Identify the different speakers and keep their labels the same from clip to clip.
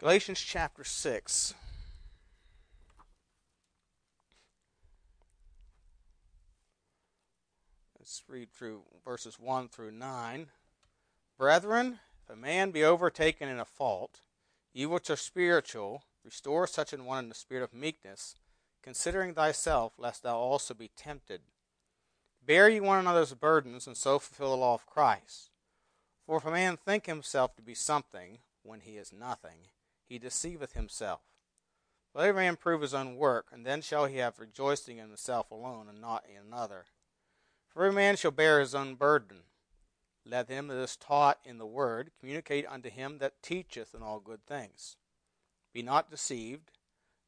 Speaker 1: Galatians chapter 6. Let's read through verses 1 through 9. Brethren, if a man be overtaken in a fault, ye which are spiritual, restore such an one in the spirit of meekness, considering thyself, lest thou also be tempted. Bear ye one another's burdens, and so fulfill the law of Christ. For if a man think himself to be something, when he is nothing, he deceiveth himself. Let every man prove his own work, and then shall he have rejoicing in himself alone, and not in another. For every man shall bear his own burden. Let him that is taught in the word communicate unto him that teacheth in all good things. Be not deceived,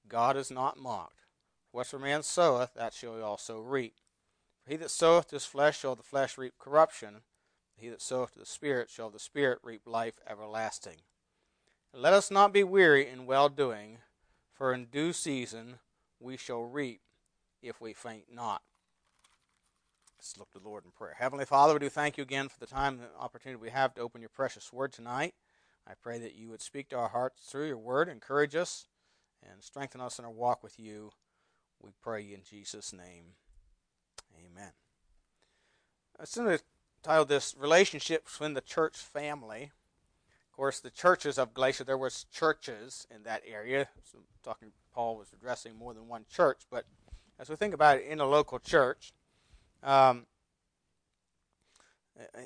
Speaker 1: God is not mocked. Whatsoever man soweth, that shall he also reap. For he that soweth to his flesh shall the flesh reap corruption. He that soweth to the Spirit shall the Spirit reap life everlasting. Let us not be weary in well doing, for in due season we shall reap if we faint not. Let's look to the Lord in prayer. Heavenly Father, we do thank you again for the time and opportunity we have to open your precious word tonight. I pray that you would speak to our hearts through your word, encourage us, and strengthen us in our walk with you. We pray in Jesus' name. Amen. I simply titled this Relationships Within the Church Family. Course, the churches of Galatia, there was churches in that area. So talking, Paul was addressing more than one church, but as we think about it in a local church, um,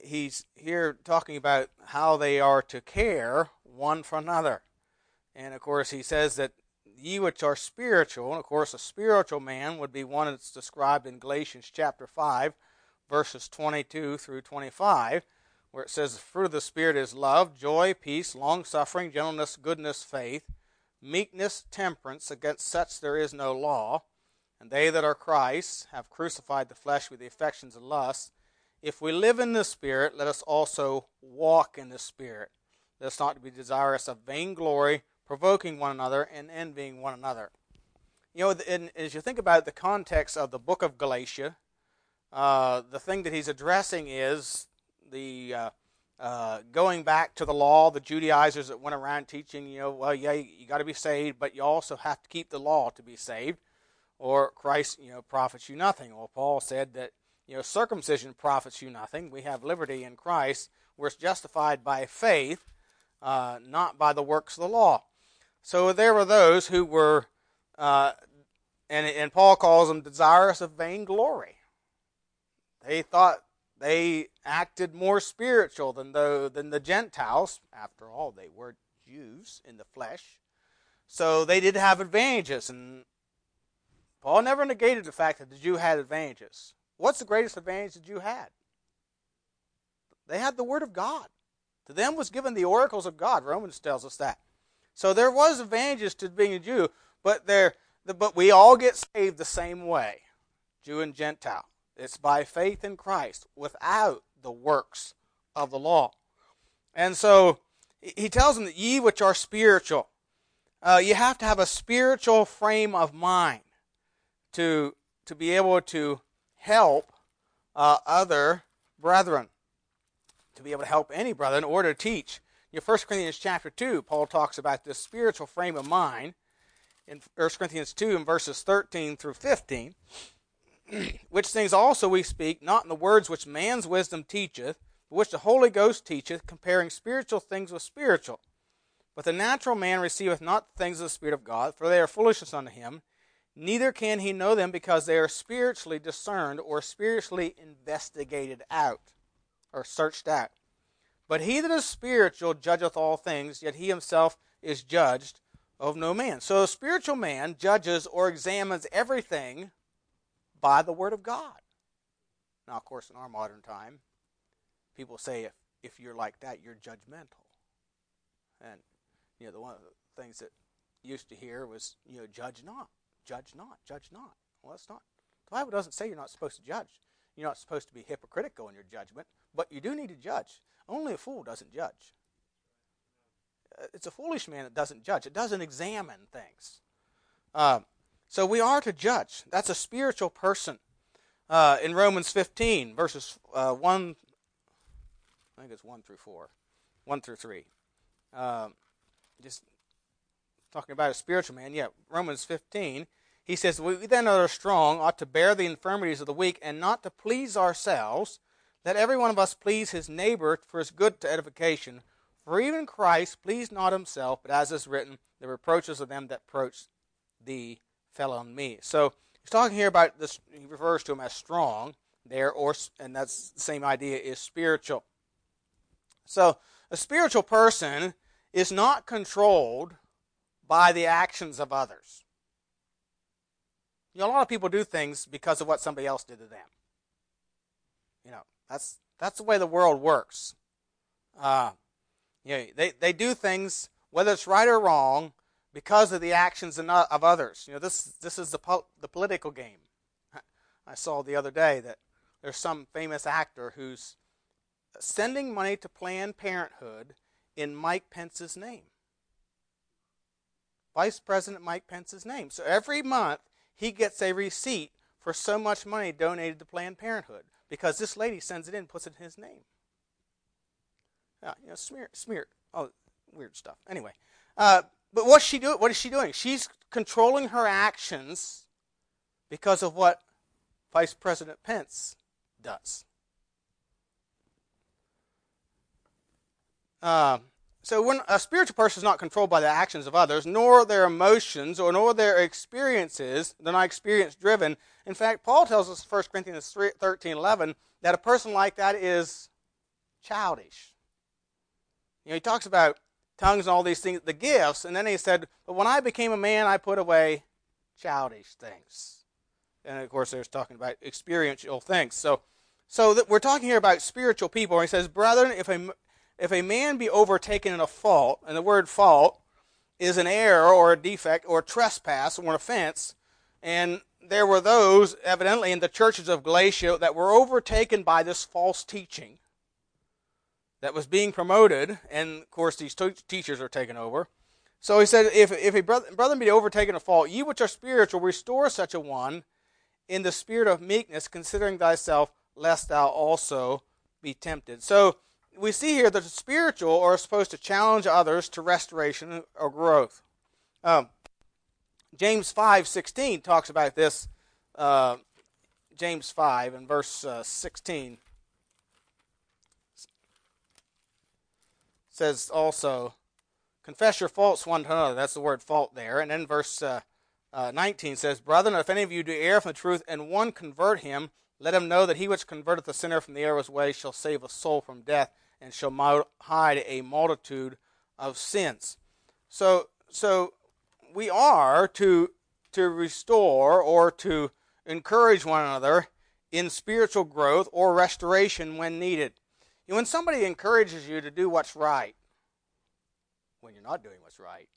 Speaker 1: he's here talking about how they are to care one for another. And of course, he says that ye which are spiritual, and of course, a spiritual man would be one that's described in Galatians chapter 5, verses 22 through 25, where it says, The fruit of the Spirit is love, joy, peace, long suffering, gentleness, goodness, faith, meekness, temperance. Against such there is no law. And they that are Christ have crucified the flesh with the affections and lusts. If we live in the Spirit, let us also walk in the Spirit. Let us not be desirous of vainglory, provoking one another, and envying one another. You know, in, as you think about the context of the book of Galatia, uh, the thing that he's addressing is the uh, uh, going back to the law, the Judaizers that went around teaching, you know, well, yeah, you, got to be saved, but you also have to keep the law to be saved, or Christ, you know, profits you nothing. Well, Paul said that, you know, circumcision profits you nothing. We have liberty in Christ. We're justified by faith, uh, not by the works of the law. So there were those who were, uh, and, and Paul calls them desirous of vainglory. They thought they acted more spiritual than the, than the Gentiles. After all, they were Jews in the flesh. So they did have advantages. And Paul never negated the fact that the Jew had advantages. What's the greatest advantage the Jew had? They had the Word of God. To them was given the oracles of God. Romans tells us that. So there was advantages to being a Jew, but there, but we all get saved the same way, Jew and Gentile. It's by faith in Christ without the works of the law. And so he tells them that ye which are spiritual, uh, you have to have a spiritual frame of mind to, to be able to help uh, other brethren, to be able to help any brother in order to teach. In 1 Corinthians chapter 2, Paul talks about this spiritual frame of mind in 1 Corinthians 2 in verses 13 through 15. which things also we speak, not in the words which man's wisdom teacheth, but which the Holy Ghost teacheth, comparing spiritual things with spiritual. But the natural man receiveth not the things of the Spirit of God, for they are foolishness unto him, neither can he know them because they are spiritually discerned or spiritually investigated out, or searched out. But he that is spiritual judgeth all things, yet he himself is judged of no man. So a spiritual man judges or examines everything by the Word of God. Now, of course, in our modern time, people say if, if you're like that, you're judgmental. And, you know, the one of the things that used to hear was, you know, judge not, judge not, judge not. Well, that's not. The Bible doesn't say you're not supposed to judge. You're not supposed to be hypocritical in your judgment, but you do need to judge. Only a fool doesn't judge. Uh, it's a foolish man that doesn't judge. It doesn't examine things. Um, so we are to judge. That's a spiritual person. Uh, in Romans 15, verses uh, 1, I think it's 1 through 4, 1 through 3. Um, just talking about a spiritual man. Yeah, Romans 15. He says, We then that are strong ought to bear the infirmities of the weak and not to please ourselves. Let every one of us please his neighbor for his good to edification. For even Christ pleased not himself, but as is written, the reproaches of them that approach thee fell on me. So he's talking here about this. He refers to him as strong there, or and that's the same idea is spiritual. So a spiritual person is not controlled by the actions of others. You know, a lot of people do things because of what somebody else did to them. You know, that's that's the way the world works. Uh, you know, they they do things whether it's right or wrong because of the actions of others. You know, this this is the the political game. I saw the other day that there's some famous actor who's sending money to Planned Parenthood in Mike Pence's name. Vice President Mike Pence's name. So every month he gets a receipt for so much money donated to Planned Parenthood because this lady sends it in, puts it in his name. Yeah, you know, smear, smear. Oh, weird stuff. Anyway, uh, but what's she doing? What is she doing? She's controlling her actions because of what Vice President Pence does. Uh, so when a spiritual person is not controlled by the actions of others, nor their emotions, or nor their experiences, they're not experience driven. In fact, Paul tells us 1 Corinthians 3, 13, 11, that a person like that is childish. You know, he talks about tongues and all these things, the gifts, and then he said, But when I became a man, I put away childish things. And of course, there's talking about experiential things. So, so that we're talking here about spiritual people. He says, Brethren, if a, if a man be overtaken in a fault, and the word fault is an error or a defect or a trespass or an offense, and there were those, evidently, in the churches of Galatia that were overtaken by this false teaching that was being promoted, and of course, these t- teachers are taken over. So he said, If, if a brother, brother be overtaken in fault, ye which are spiritual, restore such a one in the spirit of meekness, considering thyself, lest thou also be tempted. So we see here that the spiritual are supposed to challenge others to restoration or growth. Um, James five sixteen talks about this. Uh, James five and verse uh, sixteen says also, confess your faults one to another. That's the word fault there. And then verse uh, uh, 19 says, Brethren, if any of you do err from the truth, and one convert him, let him know that he which converteth the sinner from the error of his way shall save a soul from death, and shall hide a multitude of sins. So, so we are to to restore or to encourage one another in spiritual growth or restoration when needed. When somebody encourages you to do what's right, when you're not doing what's right,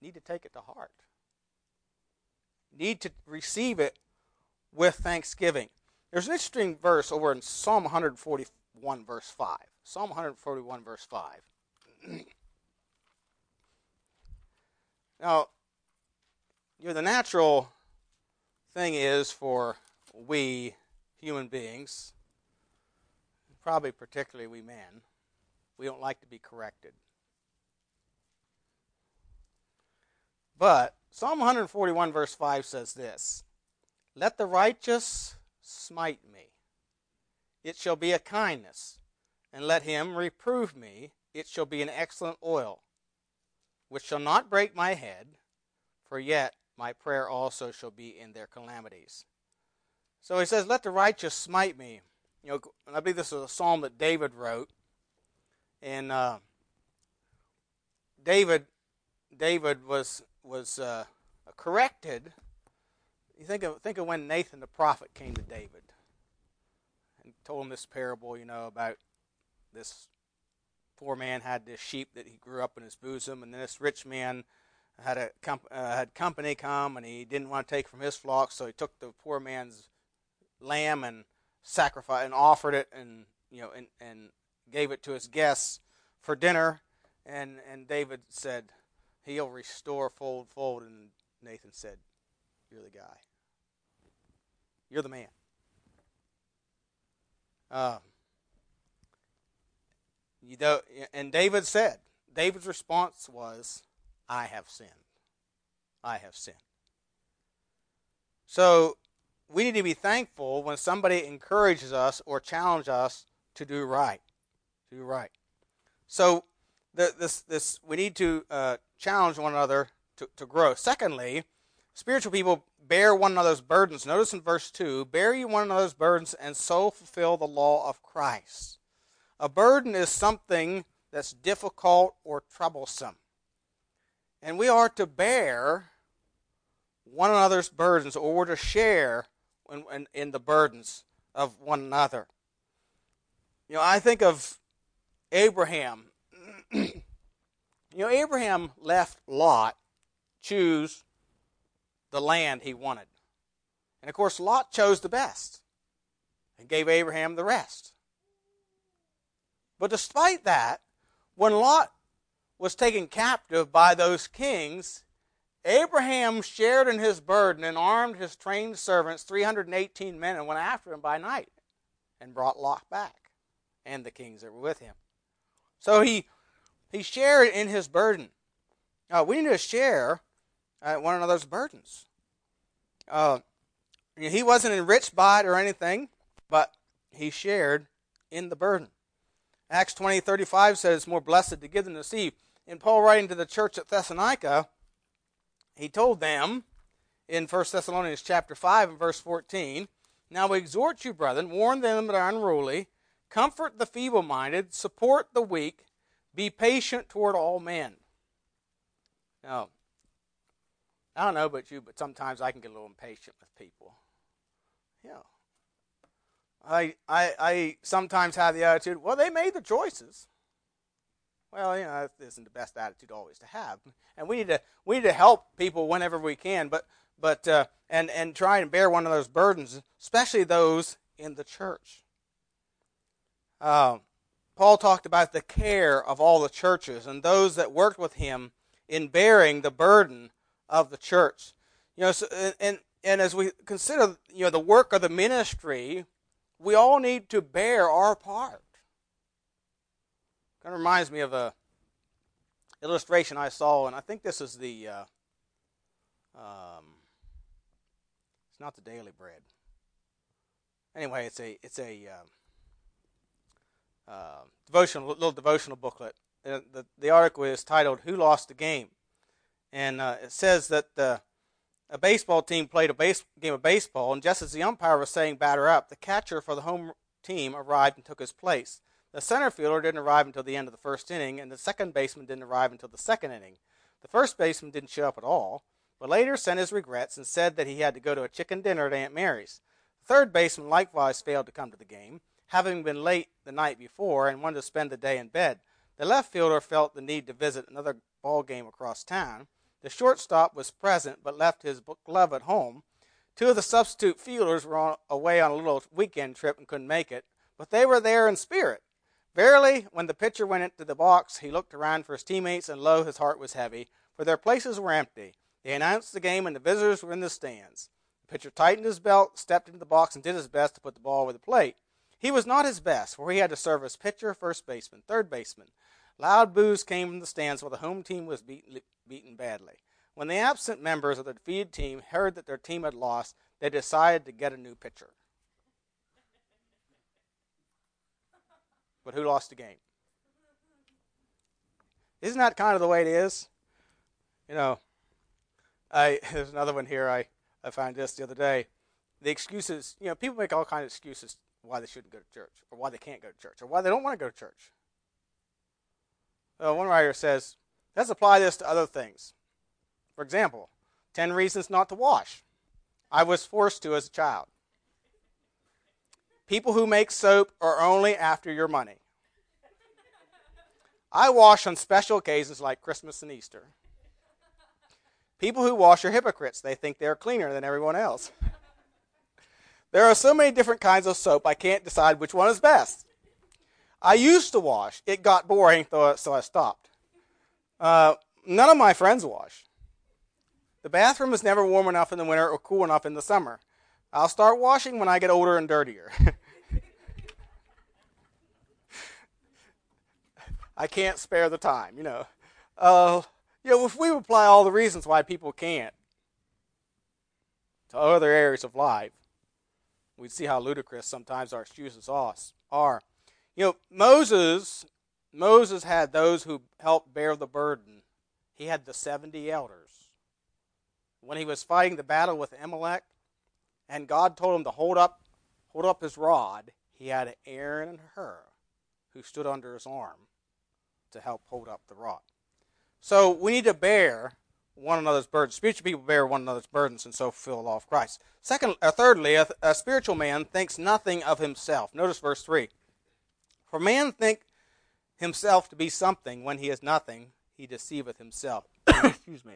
Speaker 1: you need to take it to heart. Need to receive it with thanksgiving. There's an interesting verse over in Psalm 141, verse 5. Psalm 141, verse 5. now, you know, the natural thing is for we human beings probably particularly we men, we don't like to be corrected. But Psalm 141, verse 5 says this Let the righteous smite me, it shall be a kindness, and let him reprove me, it shall be an excellent oil, which shall not break my head, for yet my prayer also shall be in their calamities. So he says, Let the righteous smite me. You know, I believe this is a psalm that David wrote, and uh, David, David was was uh, corrected. You think of think of when Nathan the prophet came to David and told him this parable, you know, about this poor man had this sheep that he grew up in his bosom, and then this rich man had a comp- uh, had company come, and he didn't want to take from his flock, so he took the poor man's lamb and sacrificed and offered it and you know and, and gave it to his guests for dinner and and David said he'll restore fold fold and Nathan said you're the guy you're the man um, you know and David said David's response was I have sinned. I have sinned. So we need to be thankful when somebody encourages us or challenges us to do right. To do right. So the, this, this, we need to uh, challenge one another to, to grow. Secondly, spiritual people bear one another's burdens. Notice in verse 2 bear one another's burdens and so fulfill the law of Christ. A burden is something that's difficult or troublesome. And we are to bear one another's burdens or to share in, in, in the burdens of one another. You know, I think of Abraham. you know, Abraham left Lot choose the land he wanted. And of course, Lot chose the best and gave Abraham the rest. But despite that, when Lot was taken captive by those kings, Abraham shared in his burden and armed his trained servants, 318 men, and went after him by night and brought Lot back and the kings that were with him. So he, he shared in his burden. Uh, we need to share uh, one another's burdens. Uh, he wasn't enriched by it or anything, but he shared in the burden. Acts 20, 35 says it's more blessed to give than to receive. In Paul writing to the church at Thessalonica, he told them in 1 Thessalonians chapter 5 and verse 14, Now we exhort you, brethren, warn them that are unruly, comfort the feeble-minded, support the weak, be patient toward all men. Now, I don't know about you, but sometimes I can get a little impatient with people. Yeah. I, I, I sometimes have the attitude, well, they made the choices. Well, you know, that isn't the best attitude always to have, and we need to we need to help people whenever we can, but but uh, and and try and bear one of those burdens, especially those in the church. Uh, Paul talked about the care of all the churches and those that worked with him in bearing the burden of the church. You know, so, and and as we consider you know the work of the ministry, we all need to bear our part. Kind of reminds me of a illustration I saw, and I think this is the. Uh, um, it's not the Daily Bread. Anyway, it's a it's a uh, uh, devotional little devotional booklet. the the article is titled "Who Lost the Game," and uh, it says that the a baseball team played a base, game of baseball, and just as the umpire was saying batter up, the catcher for the home team arrived and took his place. The center fielder didn't arrive until the end of the first inning, and the second baseman didn't arrive until the second inning. The first baseman didn't show up at all, but later sent his regrets and said that he had to go to a chicken dinner at Aunt Mary's. The third baseman likewise failed to come to the game, having been late the night before and wanted to spend the day in bed. The left fielder felt the need to visit another ball game across town. The shortstop was present but left his glove at home. Two of the substitute fielders were on, away on a little weekend trip and couldn't make it, but they were there in spirit. Verily, when the pitcher went into the box, he looked around for his teammates, and lo, his heart was heavy, for their places were empty. They announced the game, and the visitors were in the stands. The pitcher tightened his belt, stepped into the box, and did his best to put the ball over the plate. He was not his best, for he had to serve as pitcher, first baseman, third baseman. Loud boos came from the stands while the home team was beaten, beaten badly. When the absent members of the defeated team heard that their team had lost, they decided to get a new pitcher. But who lost the game? Isn't that kind of the way it is? You know, I there's another one here. I I found this the other day. The excuses, you know, people make all kinds of excuses why they shouldn't go to church, or why they can't go to church, or why they don't want to go to church. Uh, one writer says, let's apply this to other things. For example, 10 reasons not to wash. I was forced to as a child. People who make soap are only after your money. I wash on special occasions like Christmas and Easter. People who wash are hypocrites. They think they're cleaner than everyone else. There are so many different kinds of soap, I can't decide which one is best. I used to wash. It got boring, so I stopped. Uh, none of my friends wash. The bathroom is never warm enough in the winter or cool enough in the summer. I'll start washing when I get older and dirtier. I can't spare the time, you know. Uh, You know, if we apply all the reasons why people can't to other areas of life, we'd see how ludicrous sometimes our excuses are. You know, Moses Moses had those who helped bear the burden. He had the 70 elders. When he was fighting the battle with Amalek, and God told him to hold up hold up his rod, he had Aaron and Hur who stood under his arm to help hold up the rod. So we need to bear one another's burdens. Spiritual people bear one another's burdens and so fulfill the law of Christ. Second, uh, thirdly, a, a spiritual man thinks nothing of himself. Notice verse three. For man think himself to be something when he is nothing, he deceiveth himself. Excuse me.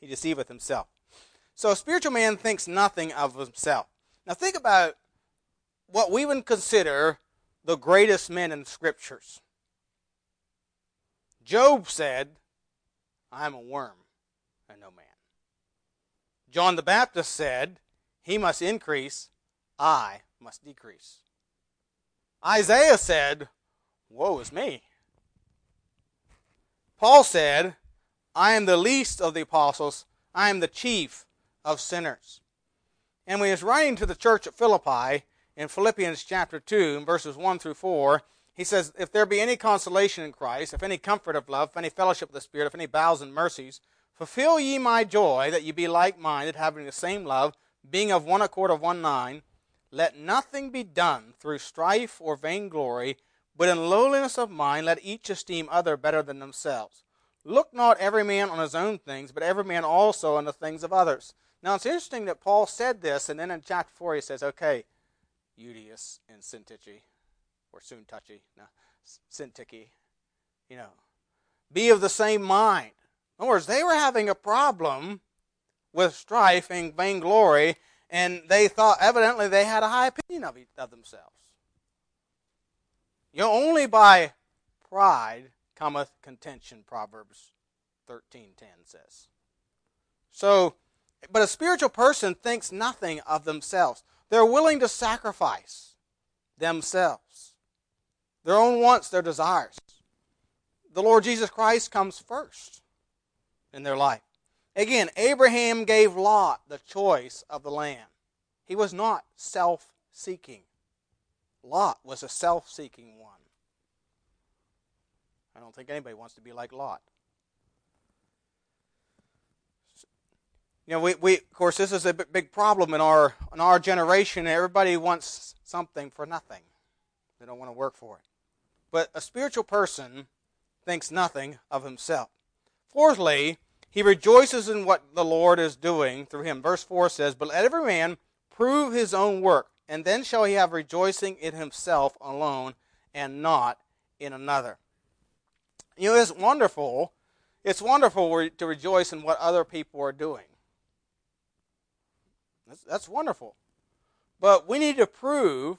Speaker 1: He deceiveth himself. So a spiritual man thinks nothing of himself. Now think about what we would consider the greatest men in the scriptures. Job said, I am a worm and no man. John the Baptist said, He must increase, I must decrease. Isaiah said, Woe is me. Paul said, I am the least of the apostles, I am the chief of sinners. And when he was writing to the church at Philippi in Philippians chapter 2, verses 1 through 4, he says, If there be any consolation in Christ, if any comfort of love, if any fellowship of the Spirit, if any bowels and mercies, fulfill ye my joy, that ye be like minded, having the same love, being of one accord of one mind. Let nothing be done through strife or vainglory, but in lowliness of mind let each esteem other better than themselves. Look not every man on his own things, but every man also on the things of others. Now it's interesting that Paul said this, and then in chapter 4 he says, Okay, Euodias and Syntyche, or soon touchy, no, Syntyche, you know, be of the same mind. In other words, they were having a problem with strife and vainglory, and they thought evidently they had a high opinion of, of themselves. You know, only by pride cometh contention, Proverbs 13:10 says. So, but a spiritual person thinks nothing of themselves. They're willing to sacrifice themselves, their own wants, their desires. The Lord Jesus Christ comes first in their life. Again, Abraham gave Lot the choice of the land. He was not self seeking. Lot was a self seeking one. I don't think anybody wants to be like Lot. You know, we, we of course this is a big problem in our in our generation. Everybody wants something for nothing. They don't want to work for it. But a spiritual person thinks nothing of himself. Fourthly, he rejoices in what the Lord is doing through him. Verse 4 says, But let every man prove his own work, and then shall he have rejoicing in himself alone and not in another. You know, it's wonderful. It's wonderful to rejoice in what other people are doing. That's, that's wonderful. But we need to prove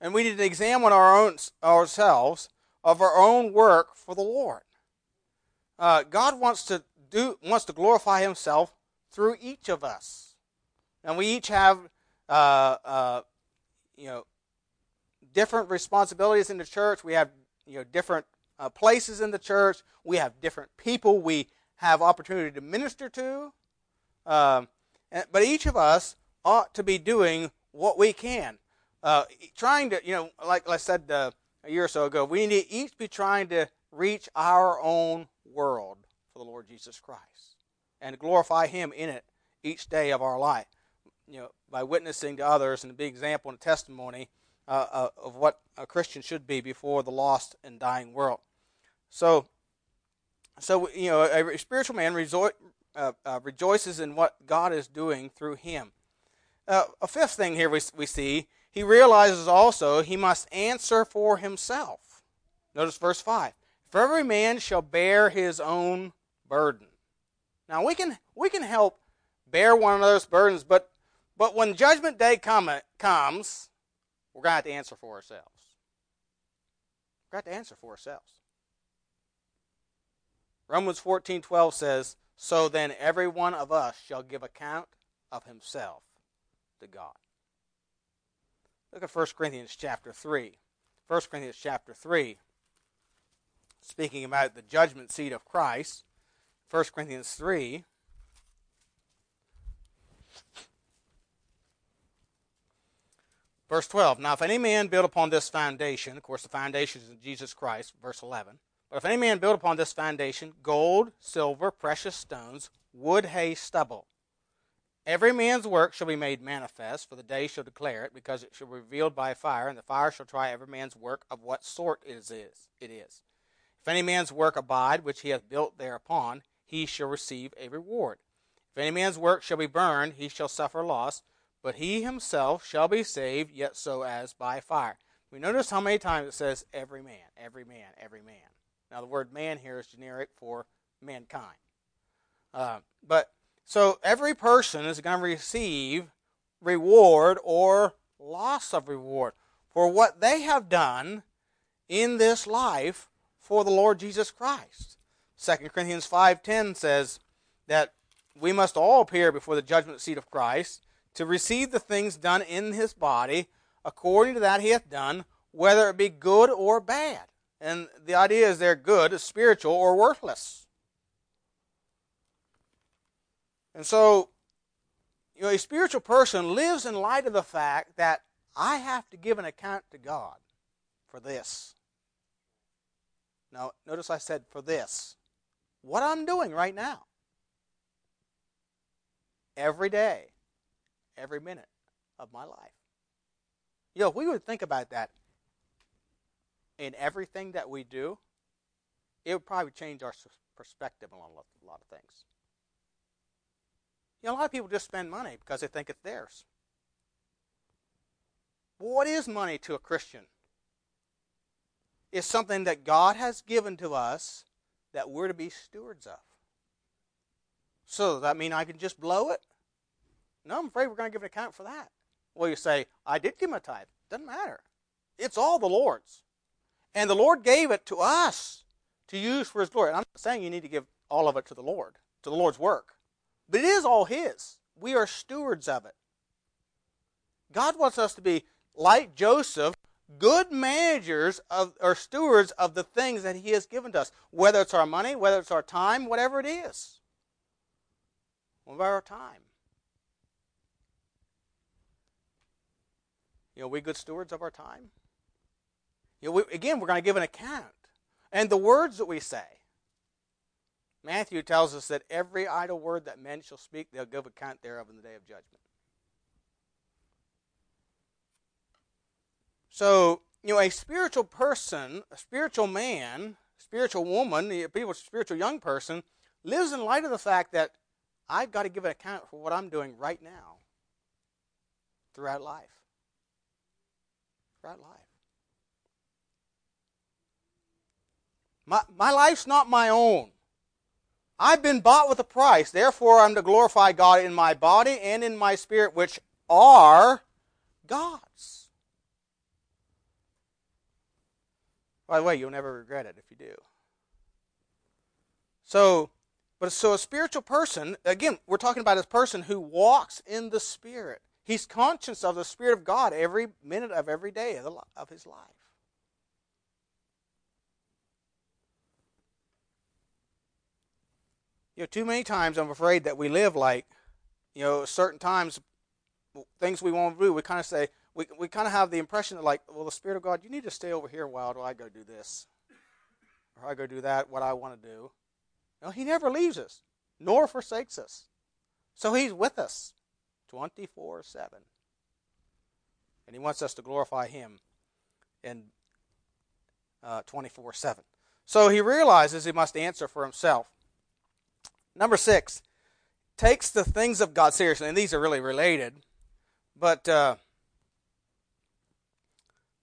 Speaker 1: and we need to examine our own ourselves of our own work for the Lord. Uh, God wants to do wants to glorify Himself through each of us, and we each have uh, uh, you know different responsibilities in the church. We have you know different uh, places in the church. We have different people we have opportunity to minister to. Um, but each of us ought to be doing what we can. Uh, trying to, you know, like I said uh, a year or so ago, we need to each be trying to reach our own world for the Lord Jesus Christ and glorify Him in it each day of our life. You know, by witnessing to others and to be example and testimony uh, uh, of what a Christian should be before the lost and dying world. So, so you know, a spiritual man resort, uh, uh, rejoices in what God is doing through him. Uh, a fifth thing here we, we see, he realizes also he must answer for himself. Notice verse 5. For every man shall bear his own burden. Now we can we can help bear one another's burdens, but but when judgment day come, comes, we're going to have to answer for ourselves. We're going to to answer for ourselves. Romans 14:12 says, "So then every one of us shall give account of himself to God." Look at 1 Corinthians chapter 3. 1 Corinthians chapter 3 speaking about the judgment seat of Christ. 1 Corinthians 3. Verse 12. Now, if any man build upon this foundation, of course, the foundation is Jesus Christ, verse 11. But if any man build upon this foundation gold, silver, precious stones, wood, hay, stubble, every man's work shall be made manifest, for the day shall declare it, because it shall be revealed by fire, and the fire shall try every man's work of what sort it is. It is. If any man's work abide, which he hath built thereupon, he shall receive a reward. If any man's work shall be burned, he shall suffer loss but he himself shall be saved, yet so as by fire. We notice how many times it says every man, every man, every man. Now, the word man here is generic for mankind. Uh, but so every person is going to receive reward or loss of reward for what they have done in this life for the Lord Jesus Christ. 2 Corinthians 5:10 says that we must all appear before the judgment seat of Christ to receive the things done in his body according to that he hath done, whether it be good or bad. And the idea is they're good, spiritual, or worthless. And so, you know, a spiritual person lives in light of the fact that I have to give an account to God for this. Now, notice I said for this. What I'm doing right now. Every day every minute of my life. You know, if we would think about that in everything that we do, it would probably change our perspective on a lot of things. You know, a lot of people just spend money because they think it's theirs. what is money to a Christian? It's something that God has given to us that we're to be stewards of. So does that mean I can just blow it? No, I'm afraid we're going to give an account for that. Well, you say, I did give my tithe. Doesn't matter. It's all the Lord's. And the Lord gave it to us to use for His glory. And I'm not saying you need to give all of it to the Lord, to the Lord's work. But it is all His. We are stewards of it. God wants us to be, like Joseph, good managers of, or stewards of the things that He has given to us, whether it's our money, whether it's our time, whatever it is. What about our time? You know, we good stewards of our time? You know, we, again, we're going to give an account. And the words that we say. Matthew tells us that every idle word that men shall speak, they'll give account thereof in the day of judgment. So, you know, a spiritual person, a spiritual man, spiritual woman, a people, spiritual young person, lives in light of the fact that I've got to give an account for what I'm doing right now throughout life Throughout life. My, my life's not my own. I've been bought with a price. Therefore, I'm to glorify God in my body and in my spirit, which are God's. By the way, you'll never regret it if you do. So, but so a spiritual person, again, we're talking about a person who walks in the Spirit. He's conscious of the Spirit of God every minute of every day of his life. You know, too many times I'm afraid that we live like, you know, certain times, things we want to do, we kind of say, we, we kind of have the impression that, like, well, the Spirit of God, you need to stay over here a while I go do this. Or I go do that, what I want to do. No, He never leaves us, nor forsakes us. So He's with us. 24 7. And he wants us to glorify him in uh, 24 7. So he realizes he must answer for himself. Number six, takes the things of God seriously. And these are really related. But uh,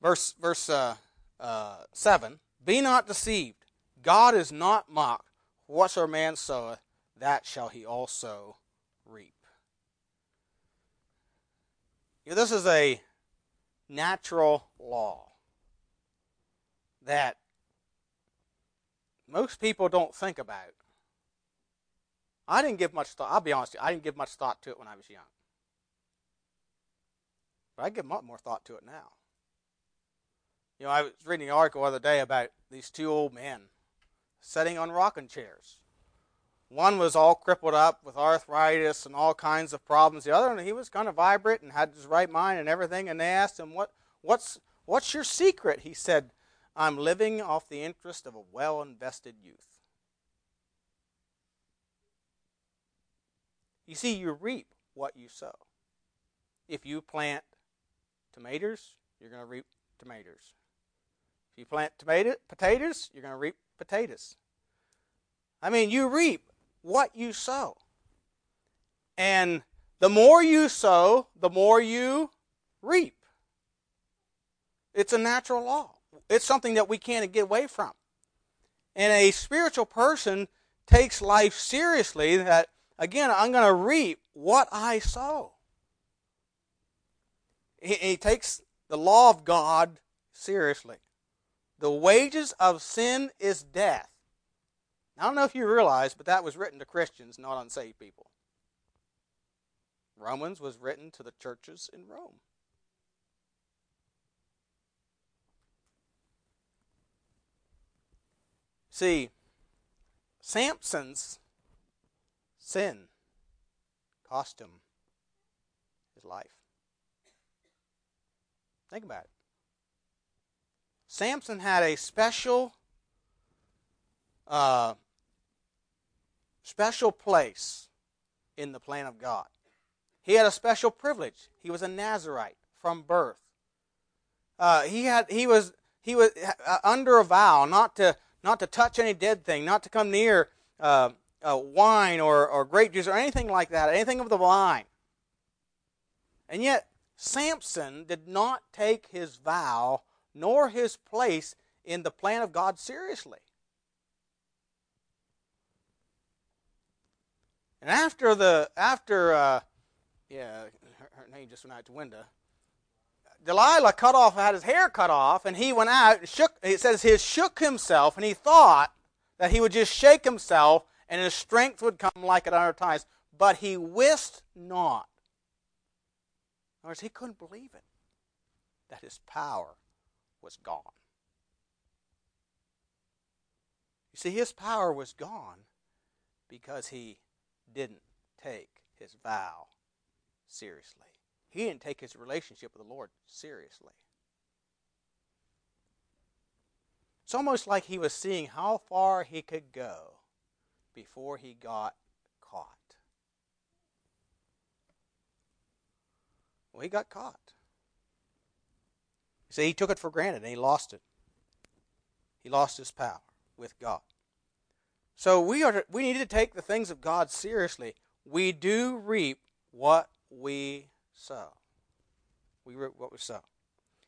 Speaker 1: verse, verse uh, uh, 7 Be not deceived. God is not mocked. Whatsoever man soweth, that shall he also reap. You know, this is a natural law that most people don't think about. I didn't give much thought. I'll be honest, you, I didn't give much thought to it when I was young. But I give much more thought to it now. You know, I was reading an article the other day about these two old men sitting on rocking chairs. one was all crippled up with arthritis and all kinds of problems. The other, one, he was kind of vibrant and had his right mind and everything. And they asked him, "What, what's, what's your secret?" He said, "I'm living off the interest of a well-invested youth." You see, you reap what you sow. If you plant tomatoes, you're going to reap tomatoes. If you plant tomato, potatoes, you're going to reap potatoes. I mean, you reap what you sow. And the more you sow, the more you reap. It's a natural law. It's something that we can't get away from. And a spiritual person takes life seriously that, again, I'm going to reap what I sow. He, he takes the law of God seriously. The wages of sin is death. I don't know if you realize, but that was written to Christians, not unsaved people. Romans was written to the churches in Rome. See, Samson's sin cost him his life. Think about it. Samson had a special uh, special place in the plan of God. He had a special privilege. He was a Nazarite from birth. Uh, he had he was he was uh, under a vow not to not to touch any dead thing, not to come near uh, uh, wine or, or grape juice or anything like that, anything of the vine. And yet Samson did not take his vow nor his place in the plan of God seriously. And after the after uh, yeah, her, her, name just went out the window. Delilah cut off, had his hair cut off, and he went out and shook. It says he shook himself, and he thought that he would just shake himself, and his strength would come like at other times. But he wist not. In other words, he couldn't believe it that his power was gone. You see, his power was gone because he didn't take his vow seriously. He didn't take his relationship with the Lord seriously. It's almost like he was seeing how far he could go before he got caught. Well, he got caught. See, he took it for granted and he lost it. He lost his power with God. So we are we need to take the things of God seriously. We do reap what we sow. We reap what we sow.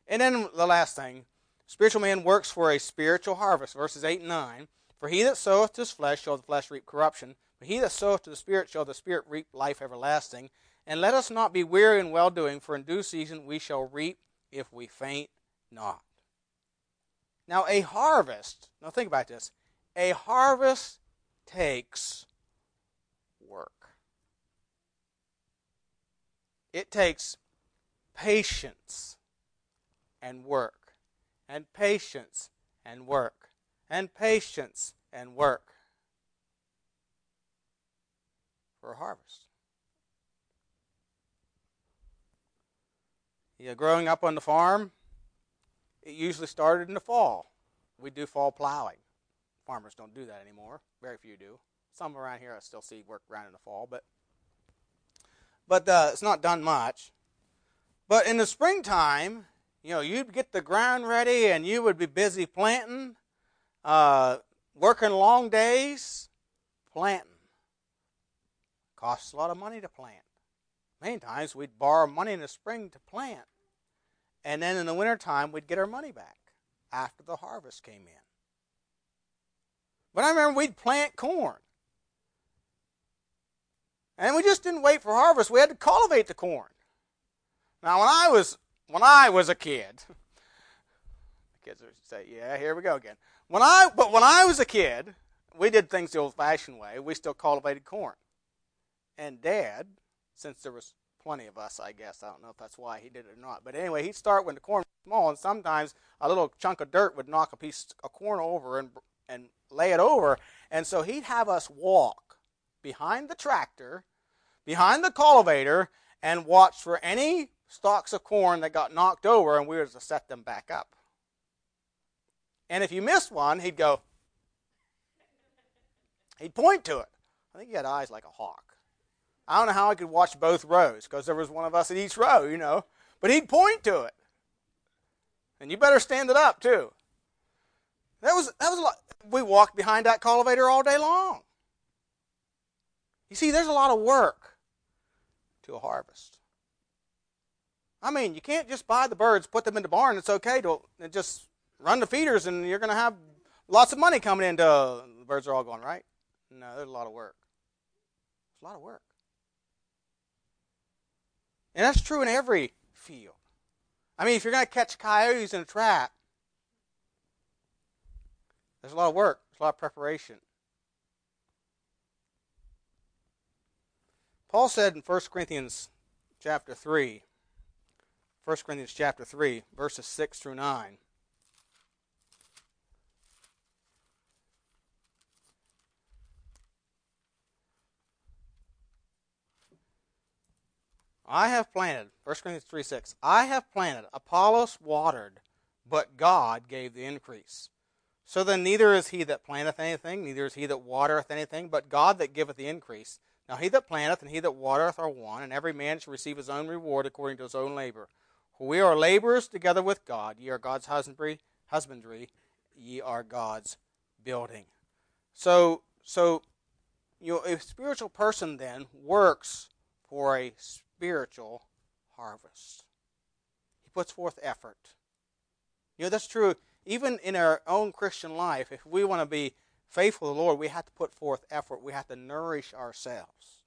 Speaker 1: And then the last thing, spiritual man works for a spiritual harvest. Verses 8 and 9. For he that soweth to his flesh shall the flesh reap corruption, but he that soweth to the Spirit shall the Spirit reap life everlasting. And let us not be weary in well doing, for in due season we shall reap if we faint not. Now, a harvest, now think about this. A harvest takes work. It takes patience and work, and patience and work, and patience and work for a harvest. Yeah, growing up on the farm, it usually started in the fall. We do fall plowing. Farmers don't do that anymore. Very few do. Some around here I still see work around in the fall, but but uh, it's not done much. But in the springtime, you know, you'd get the ground ready and you would be busy planting, uh, working long days, planting. Costs a lot of money to plant. Many times we'd borrow money in the spring to plant. And then in the wintertime, we'd get our money back after the harvest came in. But I remember we'd plant corn. And we just didn't wait for harvest. We had to cultivate the corn. Now, when I was when I was a kid, the kids would say, "Yeah, here we go again." When I but when I was a kid, we did things the old-fashioned way. We still cultivated corn. And Dad, since there was plenty of us, I guess. I don't know if that's why he did it or not. But anyway, he'd start when the corn was small, and sometimes a little chunk of dirt would knock a piece of corn over and and lay it over. And so he'd have us walk behind the tractor, behind the cultivator, and watch for any stalks of corn that got knocked over, and we were to set them back up. And if you missed one, he'd go, he'd point to it. I think he had eyes like a hawk. I don't know how I could watch both rows because there was one of us at each row, you know. But he'd point to it. And you better stand it up too. That was that was a lot. We walked behind that cultivator all day long. You see, there's a lot of work to a harvest. I mean, you can't just buy the birds, put them in the barn. It's okay to and just run the feeders, and you're going to have lots of money coming in. To, the birds are all going right. No, there's a lot of work. It's a lot of work, and that's true in every field. I mean, if you're going to catch coyotes in a trap, there's a lot of work. There's a lot of preparation. Paul said in 1 Corinthians chapter 3, 1 Corinthians chapter 3, verses 6 through 9. I have planted, 1 Corinthians 3 6, I have planted, Apollos watered, but God gave the increase. So then neither is he that planteth anything, neither is he that watereth anything, but God that giveth the increase. Now he that planteth and he that watereth are one, and every man shall receive his own reward according to his own labor. For we are laborers together with God. Ye are God's husbandry, husbandry, ye are God's building. So so you know, a spiritual person then works for a spiritual harvest. He puts forth effort. You know, that's true even in our own Christian life. If we want to be faithful to the Lord, we have to put forth effort. We have to nourish ourselves.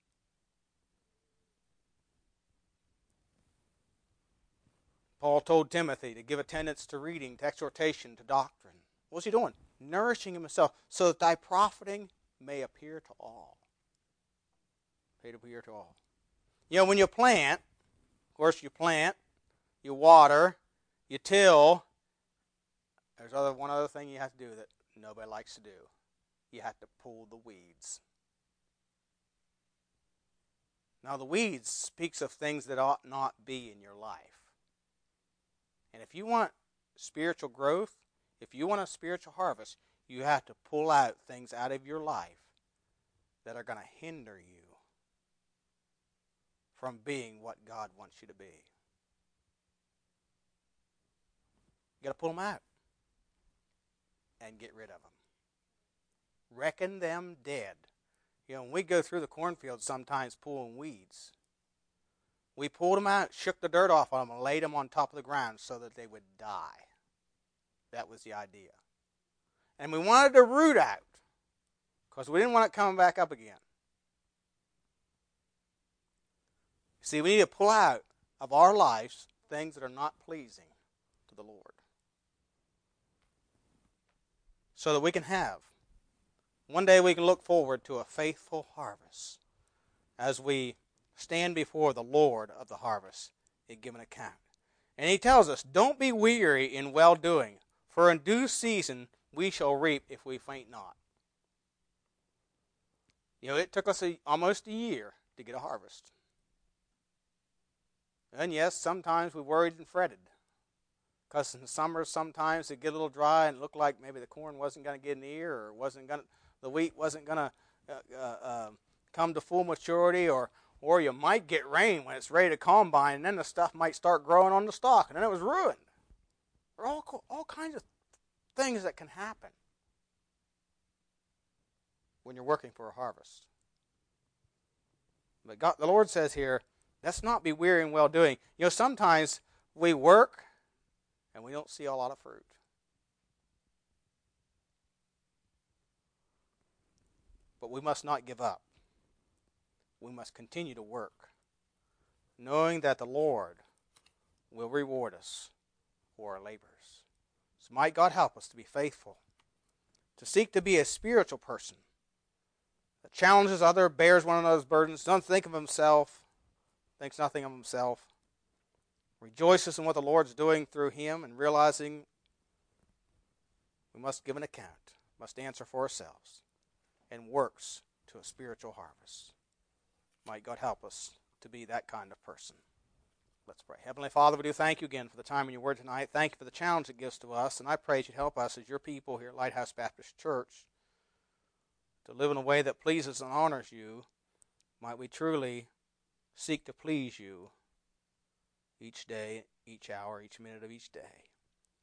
Speaker 1: Paul told Timothy to give attendance to reading, to exhortation, to doctrine. What's he doing? Nourishing himself so that thy profiting may appear to all. May appear to all. You know, when you plant, of course, you plant, you water, you till. There's other one other thing you have to do that nobody likes to do. You have to pull the weeds. Now, the weeds speaks of things that ought not be in your life. And if you want spiritual growth, if you want a spiritual harvest, you have to pull out things out of your life that are going to hinder you from being what God wants you to be. You got to pull them out and get rid of them. Reckon them dead. You know, when we go through the cornfield sometimes pulling weeds, we pulled them out, shook the dirt off of them, and laid them on top of the ground so that they would die. That was the idea. And we wanted to root out because we didn't want it coming back up again. See, we need to pull out of our lives things that are not pleasing to the Lord. So that we can have, one day we can look forward to a faithful harvest as we stand before the Lord of the harvest and give an account. And he tells us, Don't be weary in well doing, for in due season we shall reap if we faint not. You know, it took us a, almost a year to get a harvest. And yes, sometimes we worried and fretted. Because in the summer, sometimes it get a little dry and it looked like maybe the corn wasn't going to get in the ear or wasn't going the wheat wasn't going to uh, uh, uh, come to full maturity or, or you might get rain when it's ready to combine and then the stuff might start growing on the stalk and then it was ruined. There are all, all kinds of things that can happen when you're working for a harvest. But God, the Lord says here, Let's not be weary in well doing. You know, sometimes we work and we don't see a lot of fruit. But we must not give up. We must continue to work, knowing that the Lord will reward us for our labors. So might God help us to be faithful, to seek to be a spiritual person that challenges others, bears one another's burdens, doesn't think of himself, thinks nothing of himself, rejoices in what the Lord's doing through him, and realizing we must give an account, must answer for ourselves, and works to a spiritual harvest. Might God help us to be that kind of person. Let's pray. Heavenly Father, we do thank you again for the time in your word tonight. Thank you for the challenge it gives to us, and I pray you'd help us as your people here at Lighthouse Baptist Church to live in a way that pleases and honors you. Might we truly seek to please you each day, each hour, each minute of each day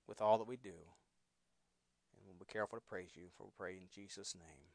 Speaker 1: with all that we do. And we'll be careful to praise you, for we pray in Jesus' name.